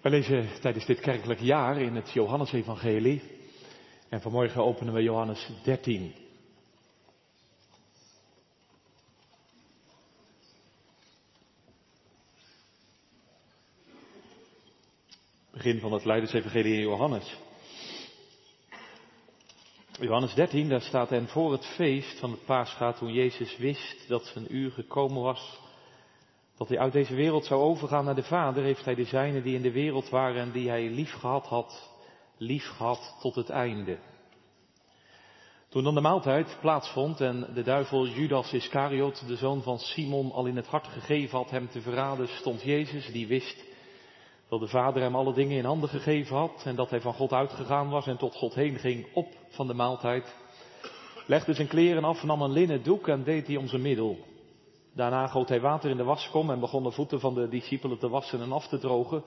We lezen tijdens dit kerkelijk jaar in het Johannesevangelie. En vanmorgen openen we Johannes 13. Begin van het Leidersevangelie in Johannes. Johannes 13, daar staat en voor het feest van het paascha, toen Jezus wist dat zijn uur gekomen was, dat hij uit deze wereld zou overgaan naar de Vader, heeft hij de zijnen die in de wereld waren en die hij lief gehad had, lief gehad tot het einde. Toen dan de maaltijd plaatsvond en de duivel Judas Iscariot, de zoon van Simon, al in het hart gegeven had hem te verraden, stond Jezus, die wist dat de Vader hem alle dingen in handen gegeven had en dat hij van God uitgegaan was en tot God heen ging op van de maaltijd, legde zijn kleren af, nam een linnen doek en deed die om zijn middel. Daarna goot hij water in de waskom en begon de voeten van de discipelen te wassen en af te drogen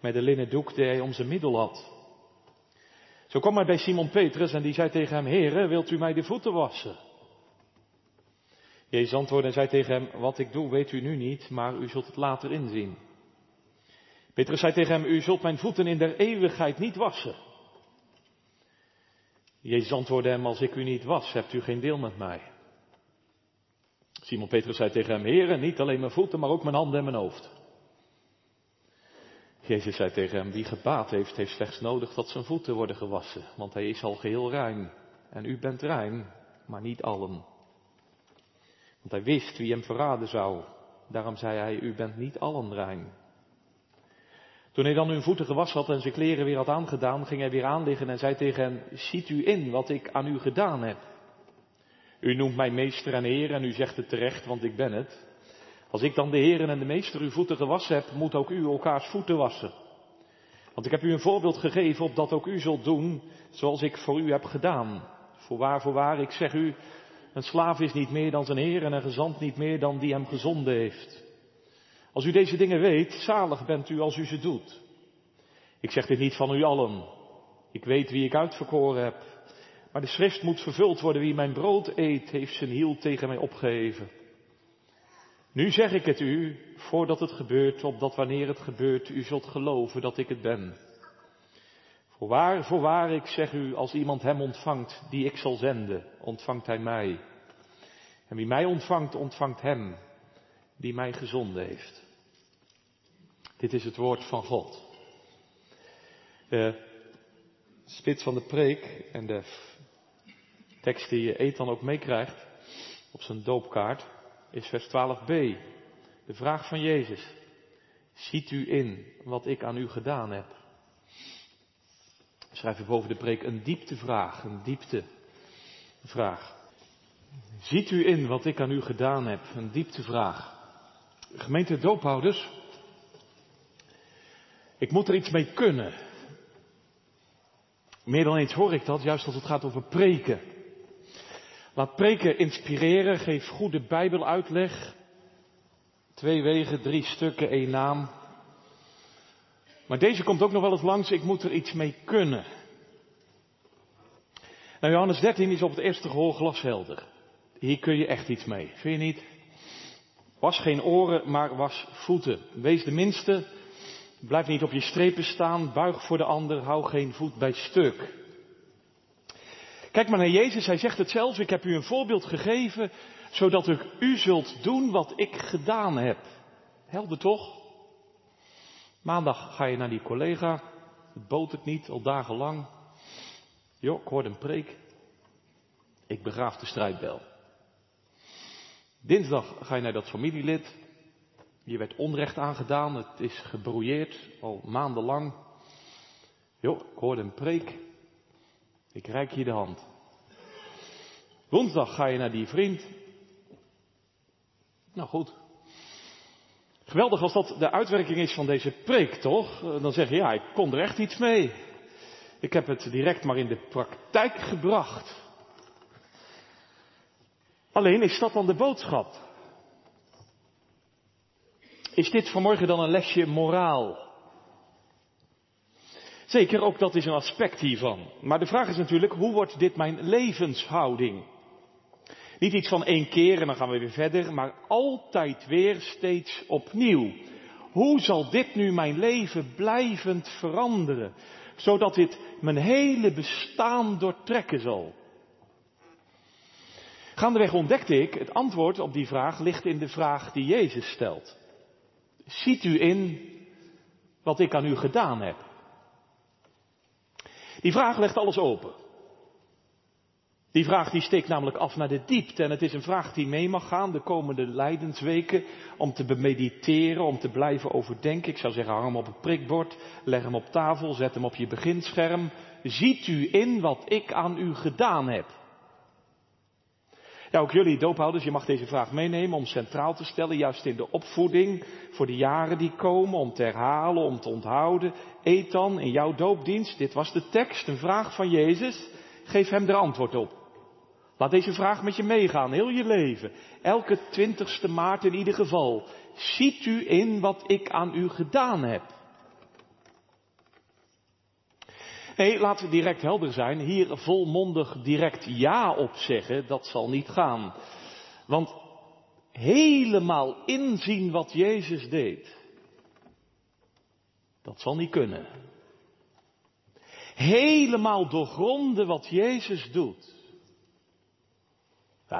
met de linnen doek die hij om zijn middel had. Zo kwam hij bij Simon Petrus en die zei tegen hem, Heere, wilt u mij de voeten wassen? Jezus antwoordde en zei tegen hem, wat ik doe weet u nu niet, maar u zult het later inzien. Petrus zei tegen hem, u zult mijn voeten in der eeuwigheid niet wassen. Jezus antwoordde hem, als ik u niet was, hebt u geen deel met mij. Simon Petrus zei tegen hem, Heere, niet alleen mijn voeten, maar ook mijn handen en mijn hoofd. Jezus zei tegen hem, wie gebaat heeft, heeft slechts nodig dat zijn voeten worden gewassen, want hij is al geheel rein. En u bent rein, maar niet allen. Want hij wist wie hem verraden zou. Daarom zei hij, u bent niet allen rein. Toen hij dan hun voeten gewassen had en zijn kleren weer had aangedaan, ging hij weer aanliggen en zei tegen hen, ziet u in wat ik aan u gedaan heb. U noemt mij meester en heer en u zegt het terecht, want ik ben het. Als ik dan de heren en de meester uw voeten gewassen heb, moet ook u elkaars voeten wassen. Want ik heb u een voorbeeld gegeven opdat ook u zult doen zoals ik voor u heb gedaan. Voorwaar, voorwaar, ik zeg u, een slaaf is niet meer dan zijn heer en een gezant niet meer dan die hem gezonden heeft. Als u deze dingen weet, zalig bent u als u ze doet. Ik zeg dit niet van u allen. Ik weet wie ik uitverkoren heb. Maar de schrift moet vervuld worden. Wie mijn brood eet, heeft zijn hiel tegen mij opgeheven. Nu zeg ik het u, voordat het gebeurt, opdat wanneer het gebeurt, u zult geloven dat ik het ben. Voorwaar, voorwaar, ik zeg u, als iemand hem ontvangt, die ik zal zenden, ontvangt hij mij. En wie mij ontvangt, ontvangt hem, die mij gezonden heeft. Dit is het woord van God. De spits van de preek en de tekst die Ethan ook meekrijgt op zijn doopkaart is vers 12b. De vraag van Jezus. Ziet u in wat ik aan u gedaan heb? Schrijf er boven de preek een dieptevraag, een dieptevraag. Ziet u in wat ik aan u gedaan heb? Een dieptevraag. Gemeente doophouders, ik moet er iets mee kunnen. Meer dan eens hoor ik dat, juist als het gaat over preken. Laat preken inspireren, geef goede Bijbeluitleg. Twee wegen, drie stukken, één naam. Maar deze komt ook nog wel eens langs, ik moet er iets mee kunnen. Nou, Johannes 13 is op het eerste gehoor glashelder. Hier kun je echt iets mee, vind je niet? Was geen oren, maar was voeten. Wees de minste, blijf niet op je strepen staan, buig voor de ander, hou geen voet bij stuk. Kijk maar naar Jezus, hij zegt het zelf, ik heb u een voorbeeld gegeven, zodat u, u zult doen wat ik gedaan heb. Helder toch? Maandag ga je naar die collega, het boot het niet, al dagenlang. Jo, ik hoorde een preek. Ik begraaf de strijdbel. Dinsdag ga je naar dat familielid. Je werd onrecht aangedaan, het is gebrouilleerd, al maandenlang. Jo, ik hoorde een preek. Ik reik je de hand. Woensdag ga je naar die vriend. Nou goed. Geweldig als dat de uitwerking is van deze preek, toch? Dan zeg je, ja, ik kon er echt iets mee. Ik heb het direct maar in de praktijk gebracht. Alleen is dat dan de boodschap? Is dit vanmorgen dan een lesje moraal? Zeker, ook dat is een aspect hiervan. Maar de vraag is natuurlijk, hoe wordt dit mijn levenshouding? Niet iets van één keer en dan gaan we weer verder, maar altijd weer steeds opnieuw. hoe zal dit nu mijn leven blijvend veranderen, zodat dit mijn hele bestaan doortrekken zal? Gaandeweg ontdekte ik, het antwoord op die vraag ligt in de vraag die Jezus stelt. Ziet u in wat ik aan u gedaan heb? Die vraag legt alles open. Die vraag die steekt namelijk af naar de diepte en het is een vraag die mee mag gaan de komende lijdensweken om te bemediteren, om te blijven overdenken. Ik zou zeggen hang hem op het prikbord, leg hem op tafel, zet hem op je beginscherm. Ziet u in wat ik aan u gedaan heb? Ja, ook jullie doophouders, je mag deze vraag meenemen om centraal te stellen, juist in de opvoeding voor de jaren die komen, om te herhalen, om te onthouden. Eet dan in jouw doopdienst, dit was de tekst, een vraag van Jezus, geef hem er antwoord op. Laat deze vraag met je meegaan, heel je leven. Elke twintigste maart in ieder geval. Ziet u in wat ik aan u gedaan heb? Nee, laten we direct helder zijn. Hier volmondig direct ja op zeggen, dat zal niet gaan. Want helemaal inzien wat Jezus deed, dat zal niet kunnen. Helemaal doorgronden wat Jezus doet,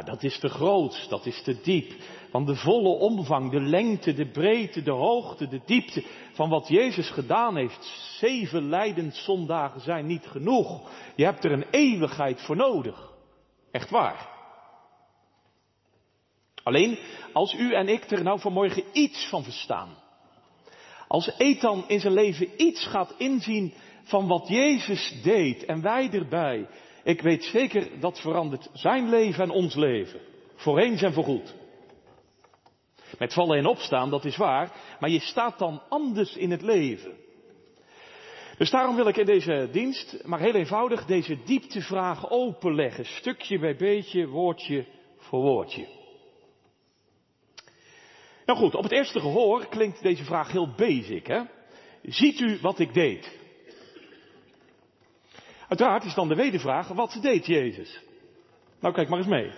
dat is te groot, dat is te diep. Want de volle omvang, de lengte, de breedte, de hoogte, de diepte van wat Jezus gedaan heeft. Zeven leidend zondagen zijn niet genoeg. Je hebt er een eeuwigheid voor nodig. Echt waar. Alleen als u en ik er nou vanmorgen iets van verstaan. Als Ethan in zijn leven iets gaat inzien van wat Jezus deed en wij erbij. Ik weet zeker dat verandert zijn leven en ons leven. Voor eens en voorgoed. Met vallen en opstaan, dat is waar, maar je staat dan anders in het leven. Dus daarom wil ik in deze dienst, maar heel eenvoudig, deze dieptevraag openleggen. Stukje bij beetje, woordje voor woordje. Nou goed, op het eerste gehoor klinkt deze vraag heel basic, hè? Ziet u wat ik deed? Uiteraard is dan de wedervraag, wat deed Jezus? Nou, kijk maar eens mee.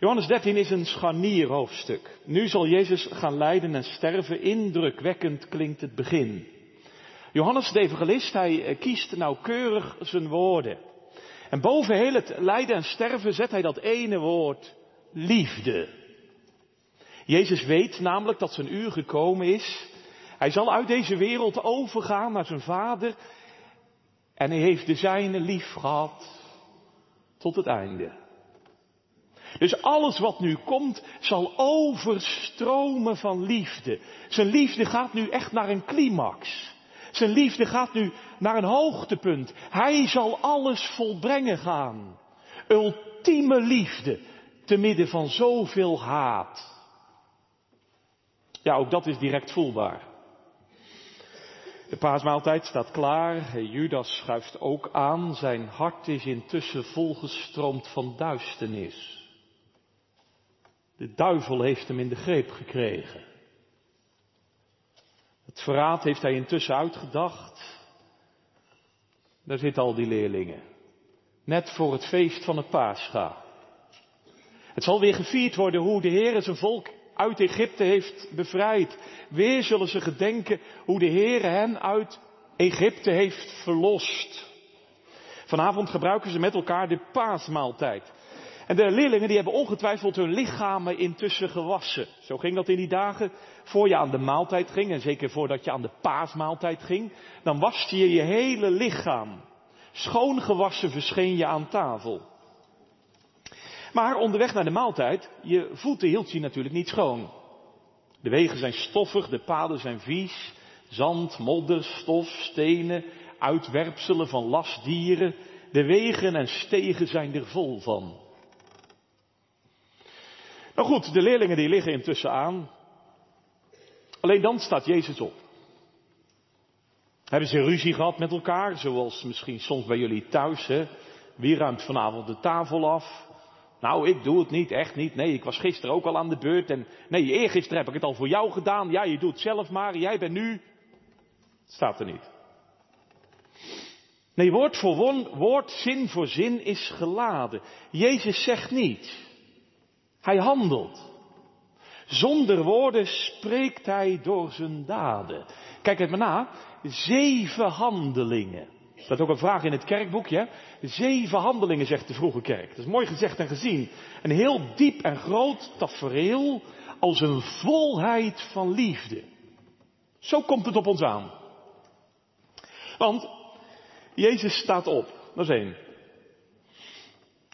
Johannes 13 is een scharnierhoofdstuk. Nu zal Jezus gaan lijden en sterven. Indrukwekkend klinkt het begin. Johannes de evangelist, hij eh, kiest nauwkeurig zijn woorden. En boven heel het lijden en sterven zet hij dat ene woord, liefde. Jezus weet namelijk dat zijn uur gekomen is. Hij zal uit deze wereld overgaan naar zijn vader en hij heeft de zijne lief gehad tot het einde. Dus alles wat nu komt zal overstromen van liefde. Zijn liefde gaat nu echt naar een climax. Zijn liefde gaat nu naar een hoogtepunt. Hij zal alles volbrengen gaan. Ultieme liefde te midden van zoveel haat. Ja, ook dat is direct voelbaar. De paasmaaltijd staat klaar. Judas schuift ook aan. Zijn hart is intussen volgestroomd van duisternis. De duivel heeft hem in de greep gekregen. Het verraad heeft hij intussen uitgedacht. Daar zitten al die leerlingen. Net voor het feest van het Pascha. Het zal weer gevierd worden hoe de Heer zijn volk uit Egypte heeft bevrijd. Weer zullen ze gedenken hoe de Heer hen uit Egypte heeft verlost. Vanavond gebruiken ze met elkaar de paasmaaltijd. En de leerlingen die hebben ongetwijfeld hun lichamen intussen gewassen. Zo ging dat in die dagen. Voor je aan de maaltijd ging, en zeker voordat je aan de paasmaaltijd ging, dan waste je je hele lichaam. Schoongewassen verscheen je aan tafel. Maar onderweg naar de maaltijd, je voeten hield je natuurlijk niet schoon. De wegen zijn stoffig, de paden zijn vies, zand, modder, stof, stenen, uitwerpselen van lastdieren. De wegen en stegen zijn er vol van. Nou goed, de leerlingen die liggen intussen aan. Alleen dan staat Jezus op. Hebben ze ruzie gehad met elkaar, zoals misschien soms bij jullie thuis, hè? Wie ruimt vanavond de tafel af? Nou, ik doe het niet, echt niet. Nee, ik was gisteren ook al aan de beurt. En nee, eergisteren heb ik het al voor jou gedaan. Ja, je doet het zelf maar. Jij bent nu. Het staat er niet. Nee, woord voor woord, zin voor zin is geladen. Jezus zegt niet. Hij handelt. Zonder woorden spreekt hij door zijn daden. Kijk het maar na. Zeven handelingen. Er staat ook een vraag in het kerkboekje. Zeven handelingen, zegt de vroege kerk. Dat is mooi gezegd en gezien. Een heel diep en groot tafereel als een volheid van liefde. Zo komt het op ons aan. Want Jezus staat op. Dat is één.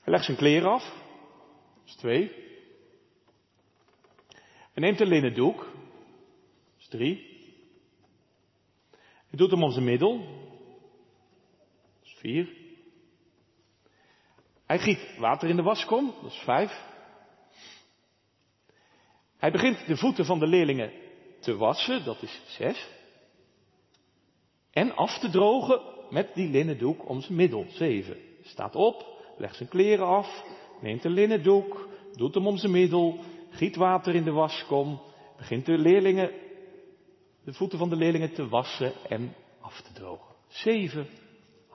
Hij legt zijn kleren af. Dat is twee. Hij neemt een linnen doek. Dat is drie. Hij doet hem om zijn middel. Vier. Hij giet water in de waskom. Dat is vijf. Hij begint de voeten van de leerlingen te wassen. Dat is zes. En af te drogen met die linnen doek om zijn middel. Zeven. Staat op, legt zijn kleren af, neemt een linnen doek, doet hem om zijn middel, giet water in de waskom, begint de leerlingen, de voeten van de leerlingen te wassen en af te drogen. Zeven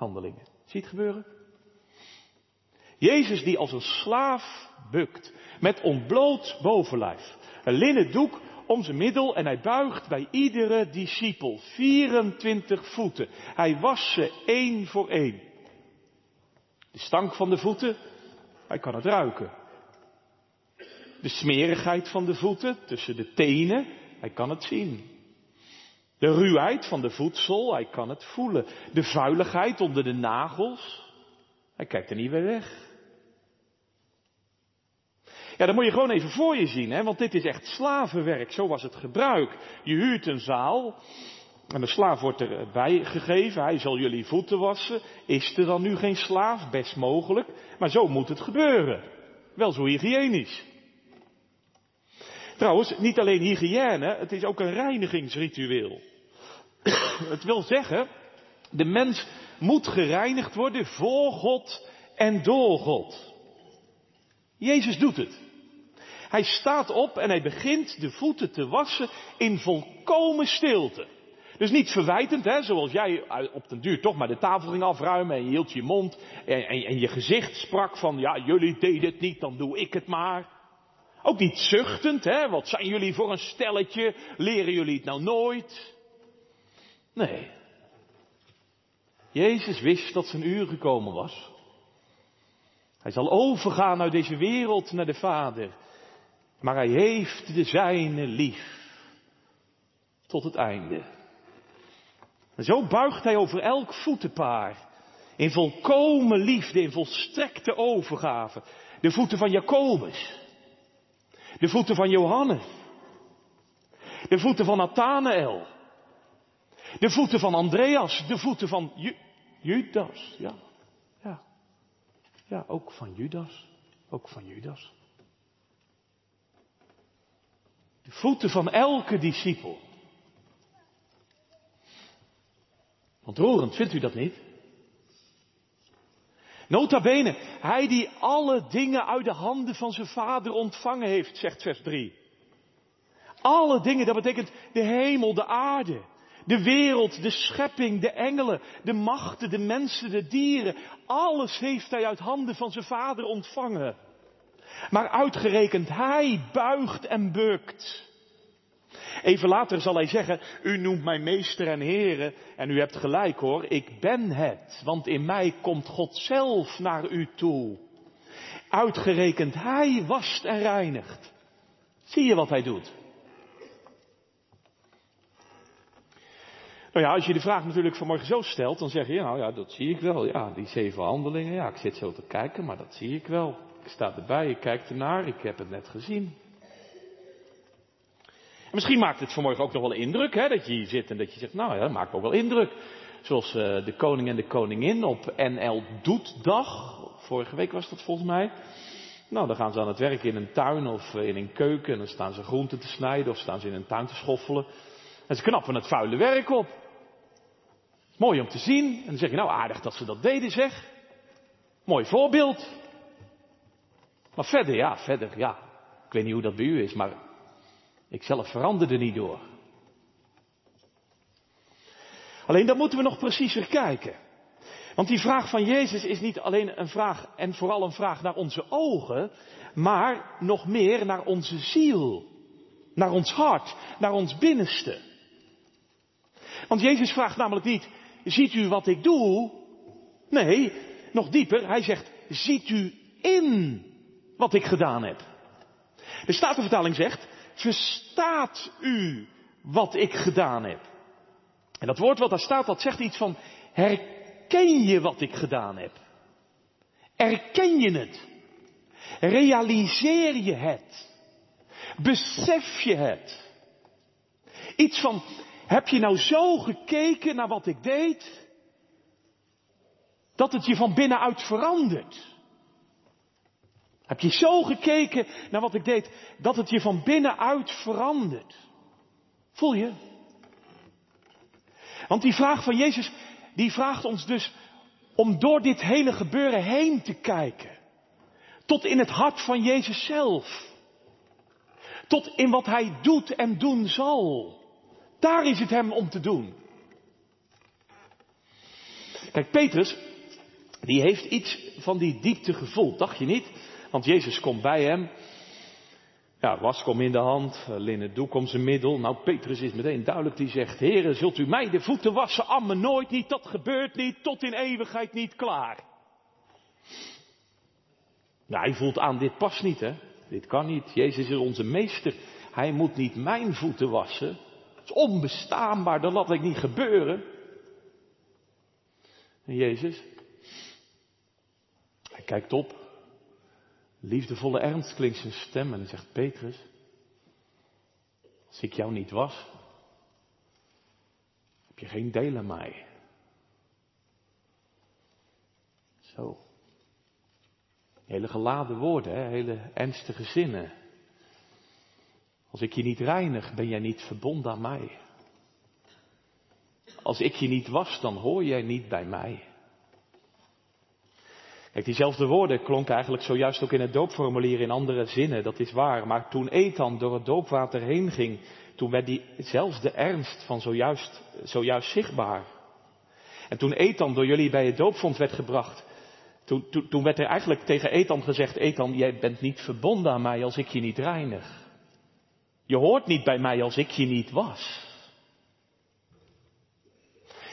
handelingen. Zie het gebeuren? Jezus die als een slaaf bukt, met ontbloot bovenlijf, een linnen doek om zijn middel en hij buigt bij iedere discipel 24 voeten. Hij was ze één voor één. De stank van de voeten, hij kan het ruiken. De smerigheid van de voeten tussen de tenen, hij kan het zien. De ruwheid van de voedsel, hij kan het voelen. De vuiligheid onder de nagels, hij kijkt er niet weer weg. Ja, dat moet je gewoon even voor je zien, hè? want dit is echt slavenwerk. Zo was het gebruik. Je huurt een zaal en de slaaf wordt erbij gegeven. Hij zal jullie voeten wassen. Is er dan nu geen slaaf? Best mogelijk. Maar zo moet het gebeuren. Wel zo hygiënisch. Trouwens, niet alleen hygiëne, het is ook een reinigingsritueel. het wil zeggen, de mens moet gereinigd worden voor God en door God. Jezus doet het. Hij staat op en hij begint de voeten te wassen in volkomen stilte. Dus niet verwijtend, hè, zoals jij op den duur toch maar de tafel ging afruimen en je hield je mond en, en, en je gezicht sprak van, ja, jullie deden het niet, dan doe ik het maar. Ook niet zuchtend, hè, wat zijn jullie voor een stelletje, leren jullie het nou nooit? Nee. Jezus wist dat zijn uur gekomen was. Hij zal overgaan uit deze wereld naar de Vader. Maar hij heeft de zijne lief. Tot het einde. En zo buigt hij over elk voetenpaar. In volkomen liefde, in volstrekte overgave. De voeten van Jacobus. De voeten van Johannes. De voeten van Nathanael. De voeten van Andreas. De voeten van Ju Judas. Ja. ja. Ja, ook van Judas. Ook van Judas. De voeten van elke discipel. Ontroerend, vindt u dat niet? Nota bene, hij die alle dingen uit de handen van zijn vader ontvangen heeft, zegt vers 3. Alle dingen, dat betekent de hemel, de aarde, de wereld, de schepping, de engelen, de machten, de mensen, de dieren. Alles heeft hij uit handen van zijn vader ontvangen. Maar uitgerekend hij buigt en bukt. Even later zal hij zeggen, u noemt mij meester en heren en u hebt gelijk hoor, ik ben het, want in mij komt God zelf naar u toe. Uitgerekend hij wast en reinigt. Zie je wat hij doet? Nou ja, als je de vraag natuurlijk vanmorgen zo stelt, dan zeg je, nou ja, dat zie ik wel. Ja, die zeven handelingen, ja, ik zit zo te kijken, maar dat zie ik wel. Ik sta erbij, ik kijk ernaar, ik heb het net gezien. Misschien maakt het vanmorgen ook nog wel indruk, hè, dat je hier zit en dat je zegt, nou ja, dat maakt ook wel indruk. Zoals uh, de koning en de koningin op NL Doetdag. Vorige week was dat volgens mij. Nou, dan gaan ze aan het werk in een tuin of in een keuken en dan staan ze groenten te snijden of staan ze in een tuin te schoffelen. En ze knappen het vuile werk op. Mooi om te zien. En dan zeg je, nou aardig dat ze dat deden zeg. Mooi voorbeeld. Maar verder, ja, verder, ja. Ik weet niet hoe dat bij u is, maar ik zelf veranderde niet door. Alleen dan moeten we nog preciezer kijken. Want die vraag van Jezus is niet alleen een vraag en vooral een vraag naar onze ogen, maar nog meer naar onze ziel. Naar ons hart, naar ons binnenste. Want Jezus vraagt namelijk niet, ziet u wat ik doe? Nee, nog dieper, hij zegt, ziet u in wat ik gedaan heb? De Statenvertaling zegt, verstaat u wat ik gedaan heb? En dat woord wat daar staat, dat zegt iets van, herken je wat ik gedaan heb? Erken je het? Realiseer je het? Besef je het? Iets van, heb je nou zo gekeken naar wat ik deed, dat het je van binnenuit verandert? Heb je zo gekeken naar wat ik deed, dat het je van binnenuit verandert? Voel je? Want die vraag van Jezus, die vraagt ons dus om door dit hele gebeuren heen te kijken. Tot in het hart van Jezus zelf. Tot in wat Hij doet en doen zal. Daar is het Hem om te doen. Kijk, Petrus, die heeft iets van die diepte gevoeld, dacht je niet? Want Jezus komt bij hem. Ja, waskom in de hand, linnen doek om zijn middel. Nou, Petrus is meteen duidelijk, die zegt, Heere, zult u mij de voeten wassen? Amme nooit niet, dat gebeurt niet, tot in eeuwigheid niet klaar. Nou, hij voelt aan, dit past niet, hè. Dit kan niet. Jezus is onze meester. Hij moet niet mijn voeten wassen. Onbestaanbaar, dat laat ik niet gebeuren. En Jezus, hij kijkt op. Liefdevolle ernst klinkt zijn stem en hij zegt, Petrus, als ik jou niet was, heb je geen deel aan mij. Zo. Hele geladen woorden, hè? hele ernstige zinnen. Als ik je niet reinig, ben jij niet verbonden aan mij. Als ik je niet was, dan hoor jij niet bij mij. Kijk, diezelfde woorden klonken eigenlijk zojuist ook in het doopformulier in andere zinnen, dat is waar. Maar toen Ethan door het doopwater heen ging, toen werd diezelfde ernst van zojuist, zojuist zichtbaar. En toen Ethan door jullie bij het doopvond werd gebracht, toen, toen, toen werd er eigenlijk tegen Ethan gezegd, Ethan, jij bent niet verbonden aan mij als ik je niet reinig. Je hoort niet bij mij als ik je niet was.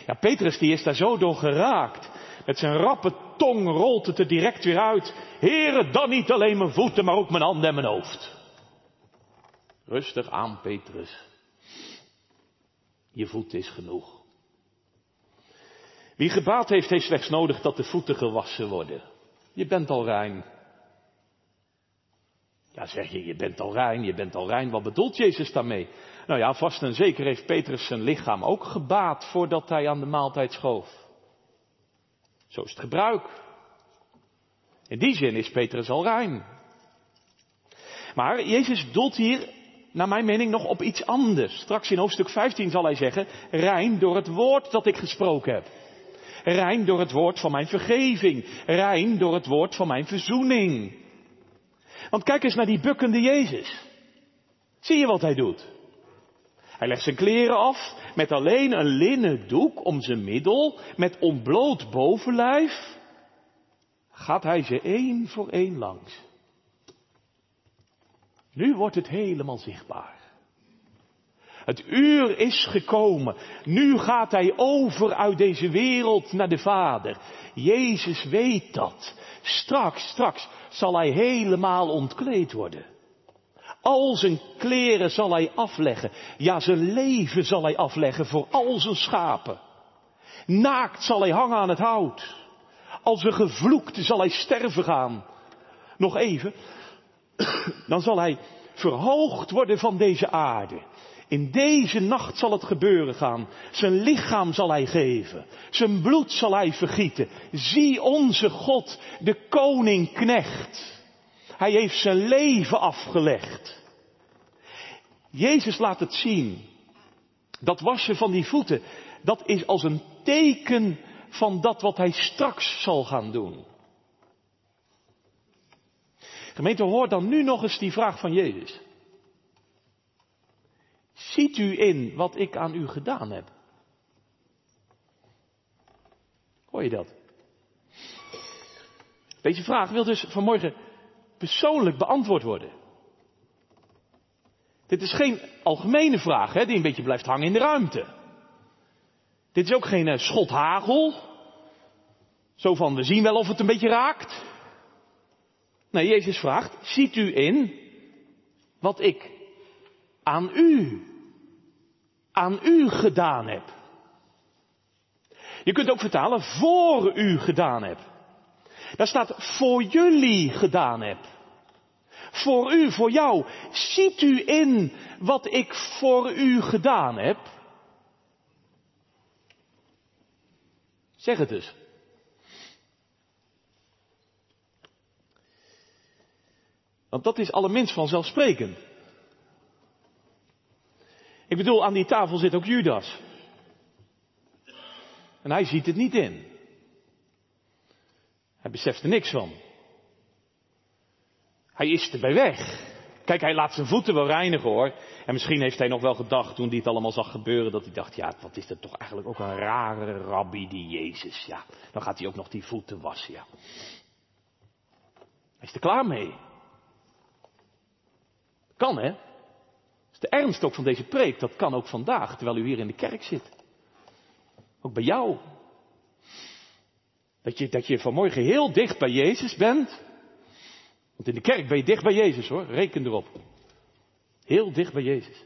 Ja, Petrus die is daar zo door geraakt. Met zijn rappe tong rolt het er direct weer uit. Heren, dan niet alleen mijn voeten, maar ook mijn handen en mijn hoofd. Rustig aan, Petrus. Je voet is genoeg. Wie gebaat heeft, heeft slechts nodig dat de voeten gewassen worden. Je bent al rein. Ja, zeg je, je bent al rein, je bent al rein. Wat bedoelt Jezus daarmee? Nou ja, vast en zeker heeft Petrus zijn lichaam ook gebaat voordat hij aan de maaltijd schoof. Zo is het gebruik. In die zin is Petrus al rein. Maar Jezus doelt hier, naar mijn mening, nog op iets anders. Straks in hoofdstuk 15 zal hij zeggen, rein door het woord dat ik gesproken heb. Rein door het woord van mijn vergeving. Rein door het woord van mijn verzoening. Want kijk eens naar die bukkende Jezus. Zie je wat hij doet? Hij legt zijn kleren af met alleen een linnen doek om zijn middel, met ontbloot bovenlijf. Gaat hij ze één voor één langs. Nu wordt het helemaal zichtbaar. Het uur is gekomen. Nu gaat hij over uit deze wereld naar de Vader. Jezus weet dat. Straks, straks zal hij helemaal ontkleed worden. Al zijn kleren zal hij afleggen. Ja, zijn leven zal hij afleggen voor al zijn schapen. Naakt zal hij hangen aan het hout. Als een gevloekte zal hij sterven gaan. Nog even. Dan zal hij verhoogd worden van deze aarde. In deze nacht zal het gebeuren gaan. Zijn lichaam zal hij geven. Zijn bloed zal hij vergieten. Zie onze God, de koning knecht. Hij heeft zijn leven afgelegd. Jezus laat het zien. Dat wassen van die voeten, dat is als een teken van dat wat hij straks zal gaan doen. Gemeente, hoor dan nu nog eens die vraag van Jezus. Ziet u in wat ik aan u gedaan heb? Hoor je dat? Deze vraag wil dus vanmorgen persoonlijk beantwoord worden. Dit is geen algemene vraag, hè, die een beetje blijft hangen in de ruimte. Dit is ook geen uh, schot hagel. Zo van, we zien wel of het een beetje raakt. Nee, Jezus vraagt, ziet u in wat ik aan u, aan u gedaan heb? Je kunt ook vertalen, voor u gedaan heb. Daar staat, voor jullie gedaan heb. Voor u, voor jou. Ziet u in wat ik voor u gedaan heb? Zeg het dus. Want dat is allerminst vanzelfsprekend. Ik bedoel, aan die tafel zit ook Judas. En hij ziet het niet in. Hij beseft er niks van. Hij is erbij weg. Kijk, hij laat zijn voeten wel reinigen hoor. En misschien heeft hij nog wel gedacht toen hij het allemaal zag gebeuren, dat hij dacht, ja, wat is dat toch eigenlijk ook een rare rabbi, die Jezus. Ja, dan gaat hij ook nog die voeten wassen, ja. Hij is er klaar mee. Kan hè? De ernst ook van deze preek. Dat kan ook vandaag, terwijl u hier in de kerk zit. Ook bij jou. Dat je, dat je vanmorgen heel dicht bij Jezus bent. Want in de kerk ben je dicht bij Jezus hoor, reken erop. Heel dicht bij Jezus.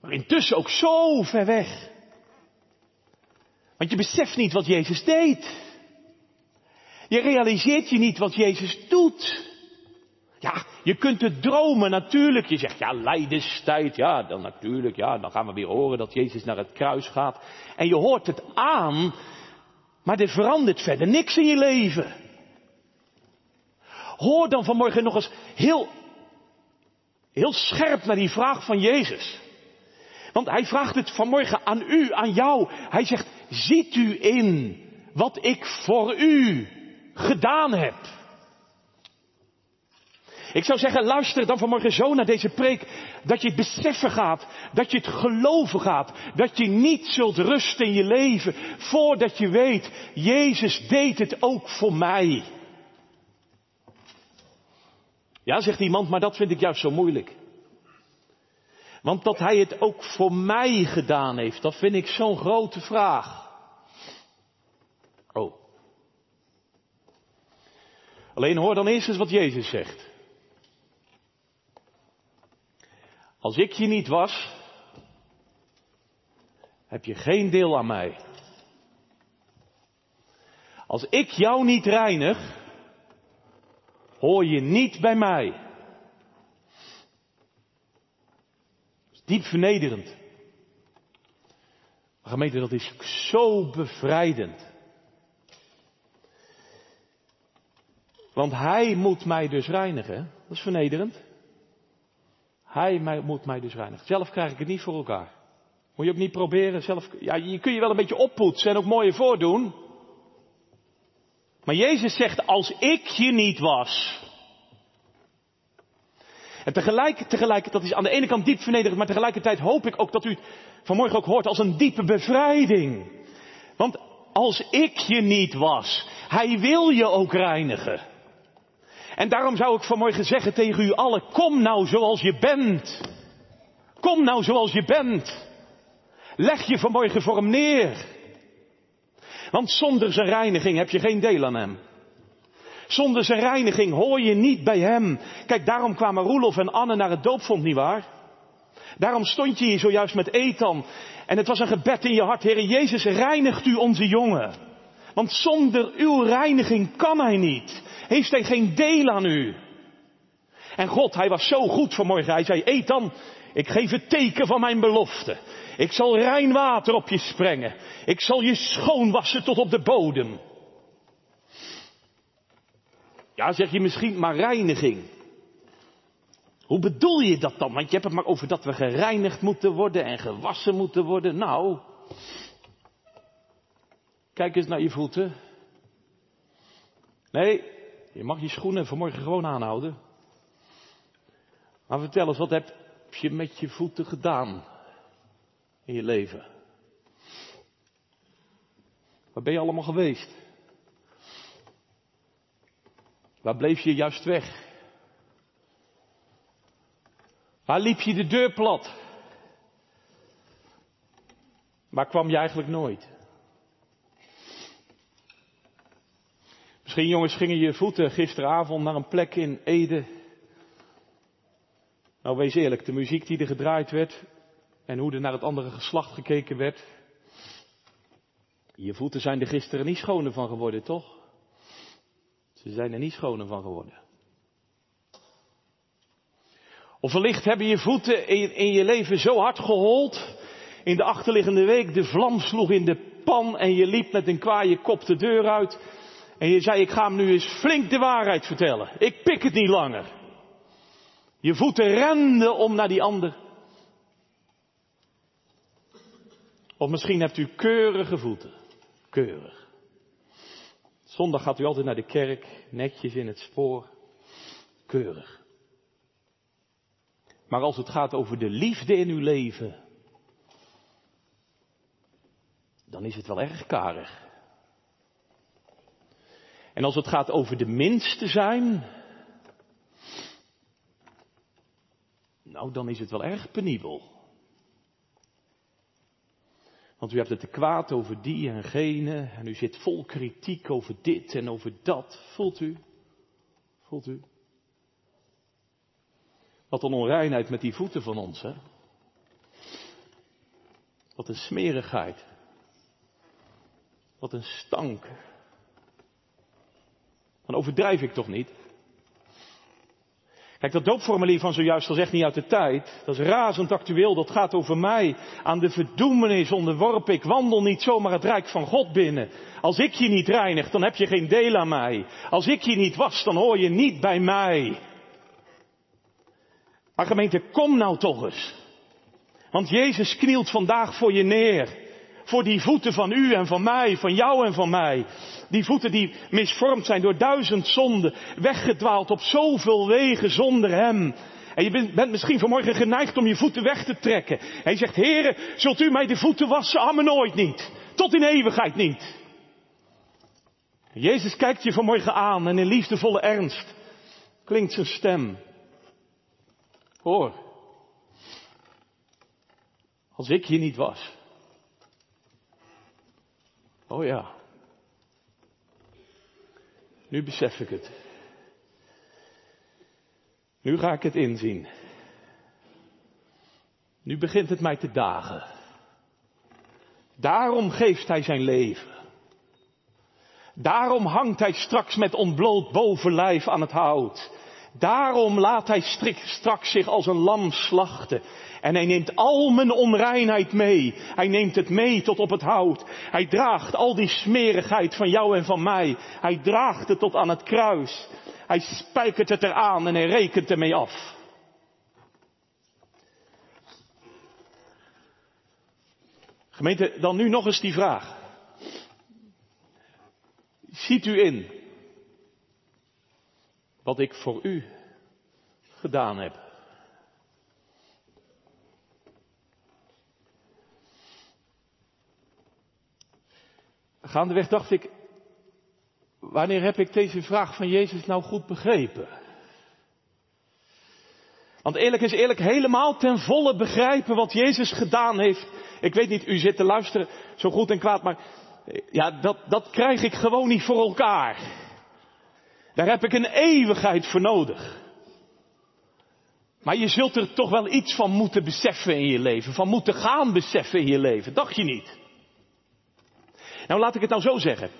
Maar intussen ook zo ver weg. Want je beseft niet wat Jezus deed. Je realiseert je niet wat Jezus doet. Ja, je kunt het dromen natuurlijk. Je zegt, ja, lijdenstijd. Ja, dan natuurlijk. Ja, dan gaan we weer horen dat Jezus naar het kruis gaat. En je hoort het aan. Maar er verandert verder niks in je leven. Hoor dan vanmorgen nog eens heel, heel scherp naar die vraag van Jezus. Want hij vraagt het vanmorgen aan u, aan jou. Hij zegt, ziet u in wat ik voor u gedaan heb? Ik zou zeggen, luister dan vanmorgen zo naar deze preek, dat je het beseffen gaat, dat je het geloven gaat, dat je niet zult rusten in je leven, voordat je weet, Jezus deed het ook voor mij. Ja, zegt iemand, maar dat vind ik juist zo moeilijk. Want dat hij het ook voor mij gedaan heeft, dat vind ik zo'n grote vraag. Oh. Alleen hoor dan eerst eens wat Jezus zegt. Als ik je niet was, heb je geen deel aan mij. Als ik jou niet reinig, hoor je niet bij mij. Dat is diep vernederend. Maar gemeente, dat is zo bevrijdend. Want hij moet mij dus reinigen. Dat is vernederend. Hij moet mij dus reinigen. Zelf krijg ik het niet voor elkaar. Moet je ook niet proberen zelf. Ja, je kun je wel een beetje oppoetsen en ook mooie voordoen. Maar Jezus zegt, als ik je niet was. En tegelijk, tegelijk, dat is aan de ene kant diep vernederend, maar tegelijkertijd hoop ik ook dat u vanmorgen ook hoort als een diepe bevrijding. Want als ik je niet was, hij wil je ook reinigen. En daarom zou ik vanmorgen zeggen tegen u allen, kom nou zoals je bent. Kom nou zoals je bent. Leg je vanmorgen voor hem neer. Want zonder zijn reiniging heb je geen deel aan hem. Zonder zijn reiniging hoor je niet bij hem. Kijk, daarom kwamen Roelof en Anne naar het doopvond, nietwaar? Daarom stond je hier zojuist met Ethan. En het was een gebed in je hart, Heer Jezus, reinigt u onze jongen. Want zonder uw reiniging kan hij niet. Heeft hij geen deel aan u. En God, hij was zo goed vanmorgen. Hij zei, Ethan, ik geef het teken van mijn belofte. Ik zal rein water op je sprengen. Ik zal je schoonwassen tot op de bodem. Ja, zeg je misschien, maar reiniging. Hoe bedoel je dat dan? Want je hebt het maar over dat we gereinigd moeten worden en gewassen moeten worden. Nou, kijk eens naar je voeten. Nee, je mag je schoenen vanmorgen gewoon aanhouden. Maar vertel eens, wat heb je met je voeten gedaan in je leven? Waar ben je allemaal geweest? Waar bleef je juist weg? Waar liep je de deur plat? Waar kwam je eigenlijk nooit? Misschien jongens gingen je voeten gisteravond naar een plek in Ede. Nou wees eerlijk, de muziek die er gedraaid werd en hoe er naar het andere geslacht gekeken werd. Je voeten zijn er gisteren niet schoner van geworden, toch? Ze zijn er niet schoner van geworden. Of wellicht hebben je voeten in, in je leven zo hard gehold. In de achterliggende week de vlam sloeg in de pan en je liep met een kwaaie kop de deur uit. En je zei, ik ga hem nu eens flink de waarheid vertellen. Ik pik het niet langer. Je voeten renden om naar die ander. Of misschien hebt u keurige voeten. Keurig. Zondag gaat u altijd naar de kerk, netjes in het spoor. Keurig. Maar als het gaat over de liefde in uw leven, dan is het wel erg karig. En als het gaat over de minste zijn, nou dan is het wel erg penibel. Want u hebt het te kwaad over die en gene en u zit vol kritiek over dit en over dat. Voelt u? Voelt u? Wat een onreinheid met die voeten van ons, hè? Wat een smerigheid. Wat een stank. Dan overdrijf ik toch niet? Kijk, dat doopformulier van zojuist, is echt niet uit de tijd. Dat is razend actueel, dat gaat over mij. Aan de verdoemenis onderworpen. Ik wandel niet zomaar het rijk van God binnen. Als ik je niet reinig, dan heb je geen deel aan mij. Als ik je niet was, dan hoor je niet bij mij. Maar gemeente, kom nou toch eens. Want Jezus knielt vandaag voor je neer. Voor die voeten van u en van mij, van jou en van mij. Die voeten die misvormd zijn door duizend zonden. Weggedwaald op zoveel wegen zonder hem. En je bent, misschien vanmorgen geneigd om je voeten weg te trekken. En je zegt, heren, zult u mij de voeten wassen? Amen nooit niet. Tot in eeuwigheid niet. Jezus kijkt je vanmorgen aan en in liefdevolle ernst klinkt zijn stem. Hoor, als ik hier niet was. Oh ja, nu besef ik het. Nu ga ik het inzien. Nu begint het mij te dagen. Daarom geeft hij zijn leven. Daarom hangt hij straks met ontbloot bovenlijf aan het hout. Daarom laat hij straks zich als een lam slachten. En hij neemt al mijn onreinheid mee. Hij neemt het mee tot op het hout. Hij draagt al die smerigheid van jou en van mij. Hij draagt het tot aan het kruis. Hij spijkert het eraan en hij rekent ermee af. Gemeente, dan nu nog eens die vraag. Ziet u in wat ik voor u gedaan heb? Gaandeweg dacht ik, wanneer heb ik deze vraag van Jezus nou goed begrepen? Want eerlijk is eerlijk, helemaal ten volle begrijpen wat Jezus gedaan heeft. Ik weet niet, u zit te luisteren, zo goed en kwaad, maar ja, dat, dat krijg ik gewoon niet voor elkaar. Daar heb ik een eeuwigheid voor nodig. Maar je zult er toch wel iets van moeten beseffen in je leven, van moeten gaan beseffen in je leven, dacht je niet? Nou, laat ik het nou zo zeggen.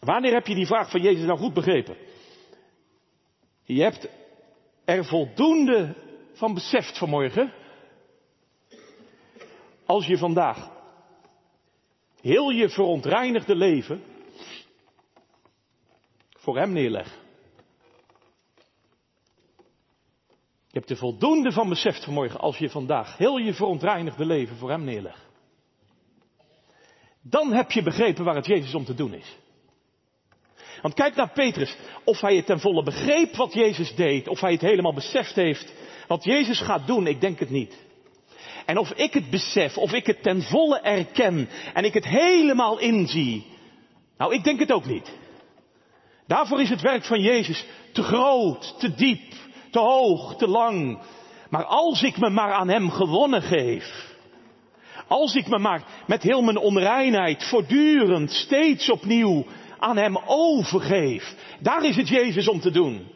Wanneer heb je die vraag van Jezus nou goed begrepen? Je hebt er voldoende van beseft vanmorgen. Als je vandaag heel je verontreinigde leven voor Hem neerlegt. Je hebt er voldoende van beseft vanmorgen als je vandaag heel je verontreinigde leven voor Hem neerlegt. Dan heb je begrepen waar het Jezus om te doen is. Want kijk naar Petrus. Of hij het ten volle begreep wat Jezus deed. Of hij het helemaal beseft heeft. Wat Jezus gaat doen, ik denk het niet. En of ik het besef, of ik het ten volle erken. En ik het helemaal inzie. Nou, ik denk het ook niet. Daarvoor is het werk van Jezus te groot, te diep, te hoog, te lang. Maar als ik me maar aan Hem gewonnen geef, als ik me maar met heel mijn onreinheid voortdurend, steeds opnieuw aan Hem overgeef, daar is het Jezus om te doen.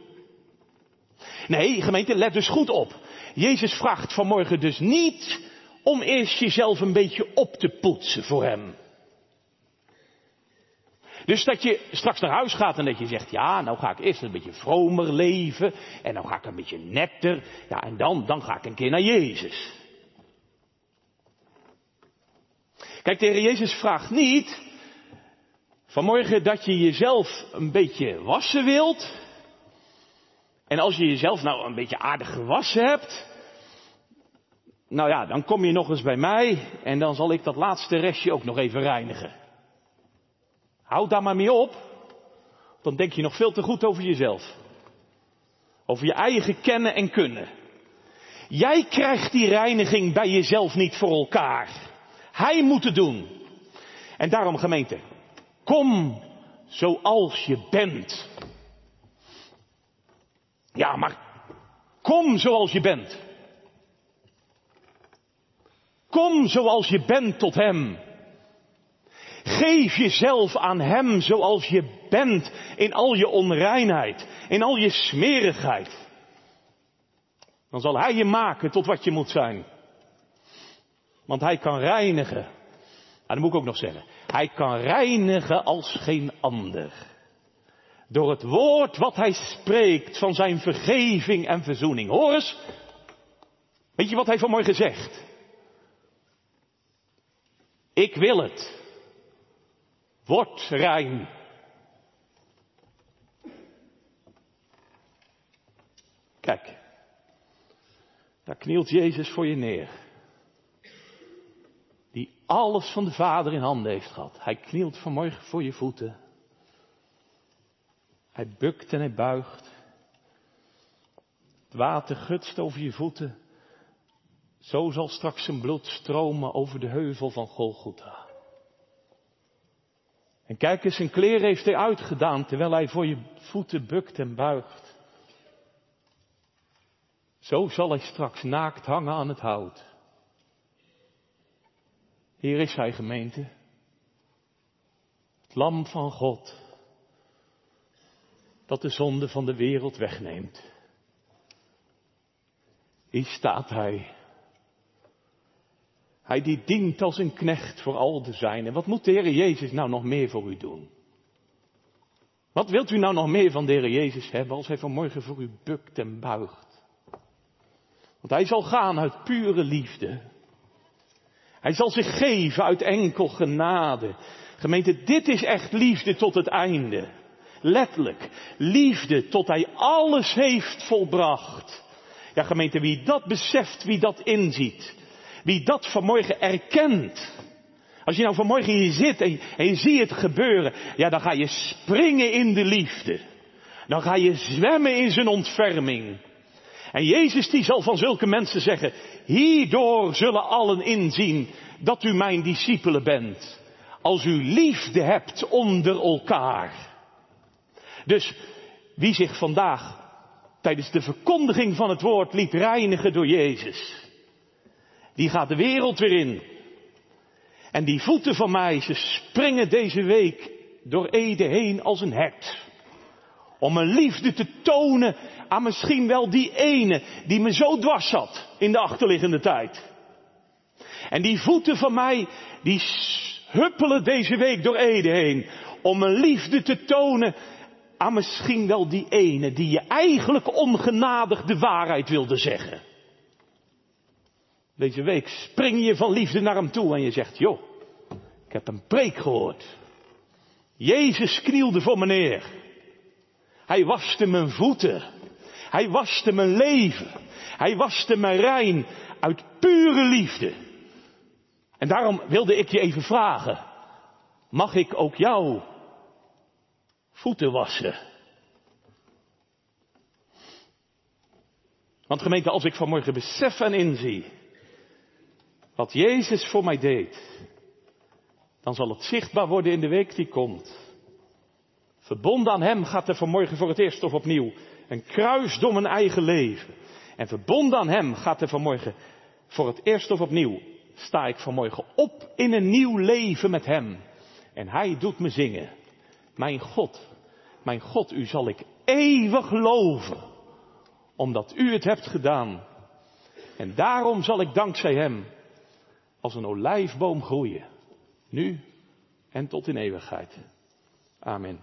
Nee, gemeente, let dus goed op. Jezus vraagt vanmorgen dus niet om eerst jezelf een beetje op te poetsen voor Hem. Dus dat je straks naar huis gaat en dat je zegt, ja, nou ga ik eerst een beetje vromer leven en dan ga ik een beetje netter, ja, en dan, dan ga ik een keer naar Jezus. Kijk, de Heer Jezus vraagt niet vanmorgen dat je jezelf een beetje wassen wilt. En als je jezelf nou een beetje aardig gewassen hebt, nou ja, dan kom je nog eens bij mij en dan zal ik dat laatste restje ook nog even reinigen. Houd daar maar mee op, dan denk je nog veel te goed over jezelf. Over je eigen kennen en kunnen. Jij krijgt die reiniging bij jezelf niet voor elkaar. Hij moet het doen. En daarom gemeente, kom zoals je bent. Ja, maar kom zoals je bent. Kom zoals je bent tot Hem. Geef jezelf aan Hem zoals je bent in al je onreinheid, in al je smerigheid. Dan zal Hij je maken tot wat je moet zijn. Want Hij kan reinigen. En dat moet ik ook nog zeggen. Hij kan reinigen als geen ander. Door het woord wat Hij spreekt van Zijn vergeving en verzoening. Hoor eens. Weet je wat Hij vanmorgen zegt? Ik wil het. Word rein. Kijk, daar knielt Jezus voor je neer. Die alles van de Vader in handen heeft gehad. Hij knielt vanmorgen voor je voeten. Hij bukt en hij buigt. Het water gutst over je voeten. Zo zal straks zijn bloed stromen over de heuvel van Golgotha. En kijk eens, zijn kleren heeft hij uitgedaan terwijl hij voor je voeten bukt en buigt. Zo zal hij straks naakt hangen aan het hout. Hier is hij gemeente. Het lam van God. Dat de zonde van de wereld wegneemt. Hier staat hij. Hij die dient als een knecht voor al de zijnen. Wat moet de Heer Jezus nou nog meer voor u doen? Wat wilt u nou nog meer van de Heer Jezus hebben als hij vanmorgen voor u bukt en buigt? Want hij zal gaan uit pure liefde. Hij zal zich geven uit enkel genade. Gemeente, dit is echt liefde tot het einde. Letterlijk. Liefde tot hij alles heeft volbracht. Ja, gemeente, wie dat beseft, wie dat inziet. Wie dat vanmorgen erkent. Als je nou vanmorgen hier zit en, en je ziet het gebeuren. Ja, dan ga je springen in de liefde. Dan ga je zwemmen in zijn ontferming. En Jezus die zal van zulke mensen zeggen, hierdoor zullen allen inzien dat u mijn discipelen bent. Als u liefde hebt onder elkaar. Dus wie zich vandaag tijdens de verkondiging van het woord liet reinigen door Jezus. Die gaat de wereld weer in. En die voeten van mij, ze springen deze week door Ede heen als een hert. Om een liefde te tonen aan misschien wel die ene die me zo dwars zat in de achterliggende tijd. En die voeten van mij, die huppelen deze week door Ede heen. Om een liefde te tonen aan misschien wel die ene die je eigenlijk ongenadig de waarheid wilde zeggen. Deze week spring je van liefde naar hem toe en je zegt, joh, ik heb een preek gehoord. Jezus knielde voor me neer. Hij waste mijn voeten. Hij waste mijn leven. Hij waste mijn rein uit pure liefde. En daarom wilde ik je even vragen, mag ik ook jou voeten wassen? Want gemeente, als ik vanmorgen besef en inzie wat Jezus voor mij deed, dan zal het zichtbaar worden in de week die komt. Verbonden aan Hem gaat er vanmorgen voor het eerst of opnieuw een kruis door mijn eigen leven. En verbonden aan Hem gaat er vanmorgen voor het eerst of opnieuw, sta ik vanmorgen op in een nieuw leven met Hem. En Hij doet me zingen. Mijn God, mijn God, u zal ik eeuwig loven, omdat u het hebt gedaan. En daarom zal ik dankzij Hem als een olijfboom groeien, nu en tot in eeuwigheid. Amen.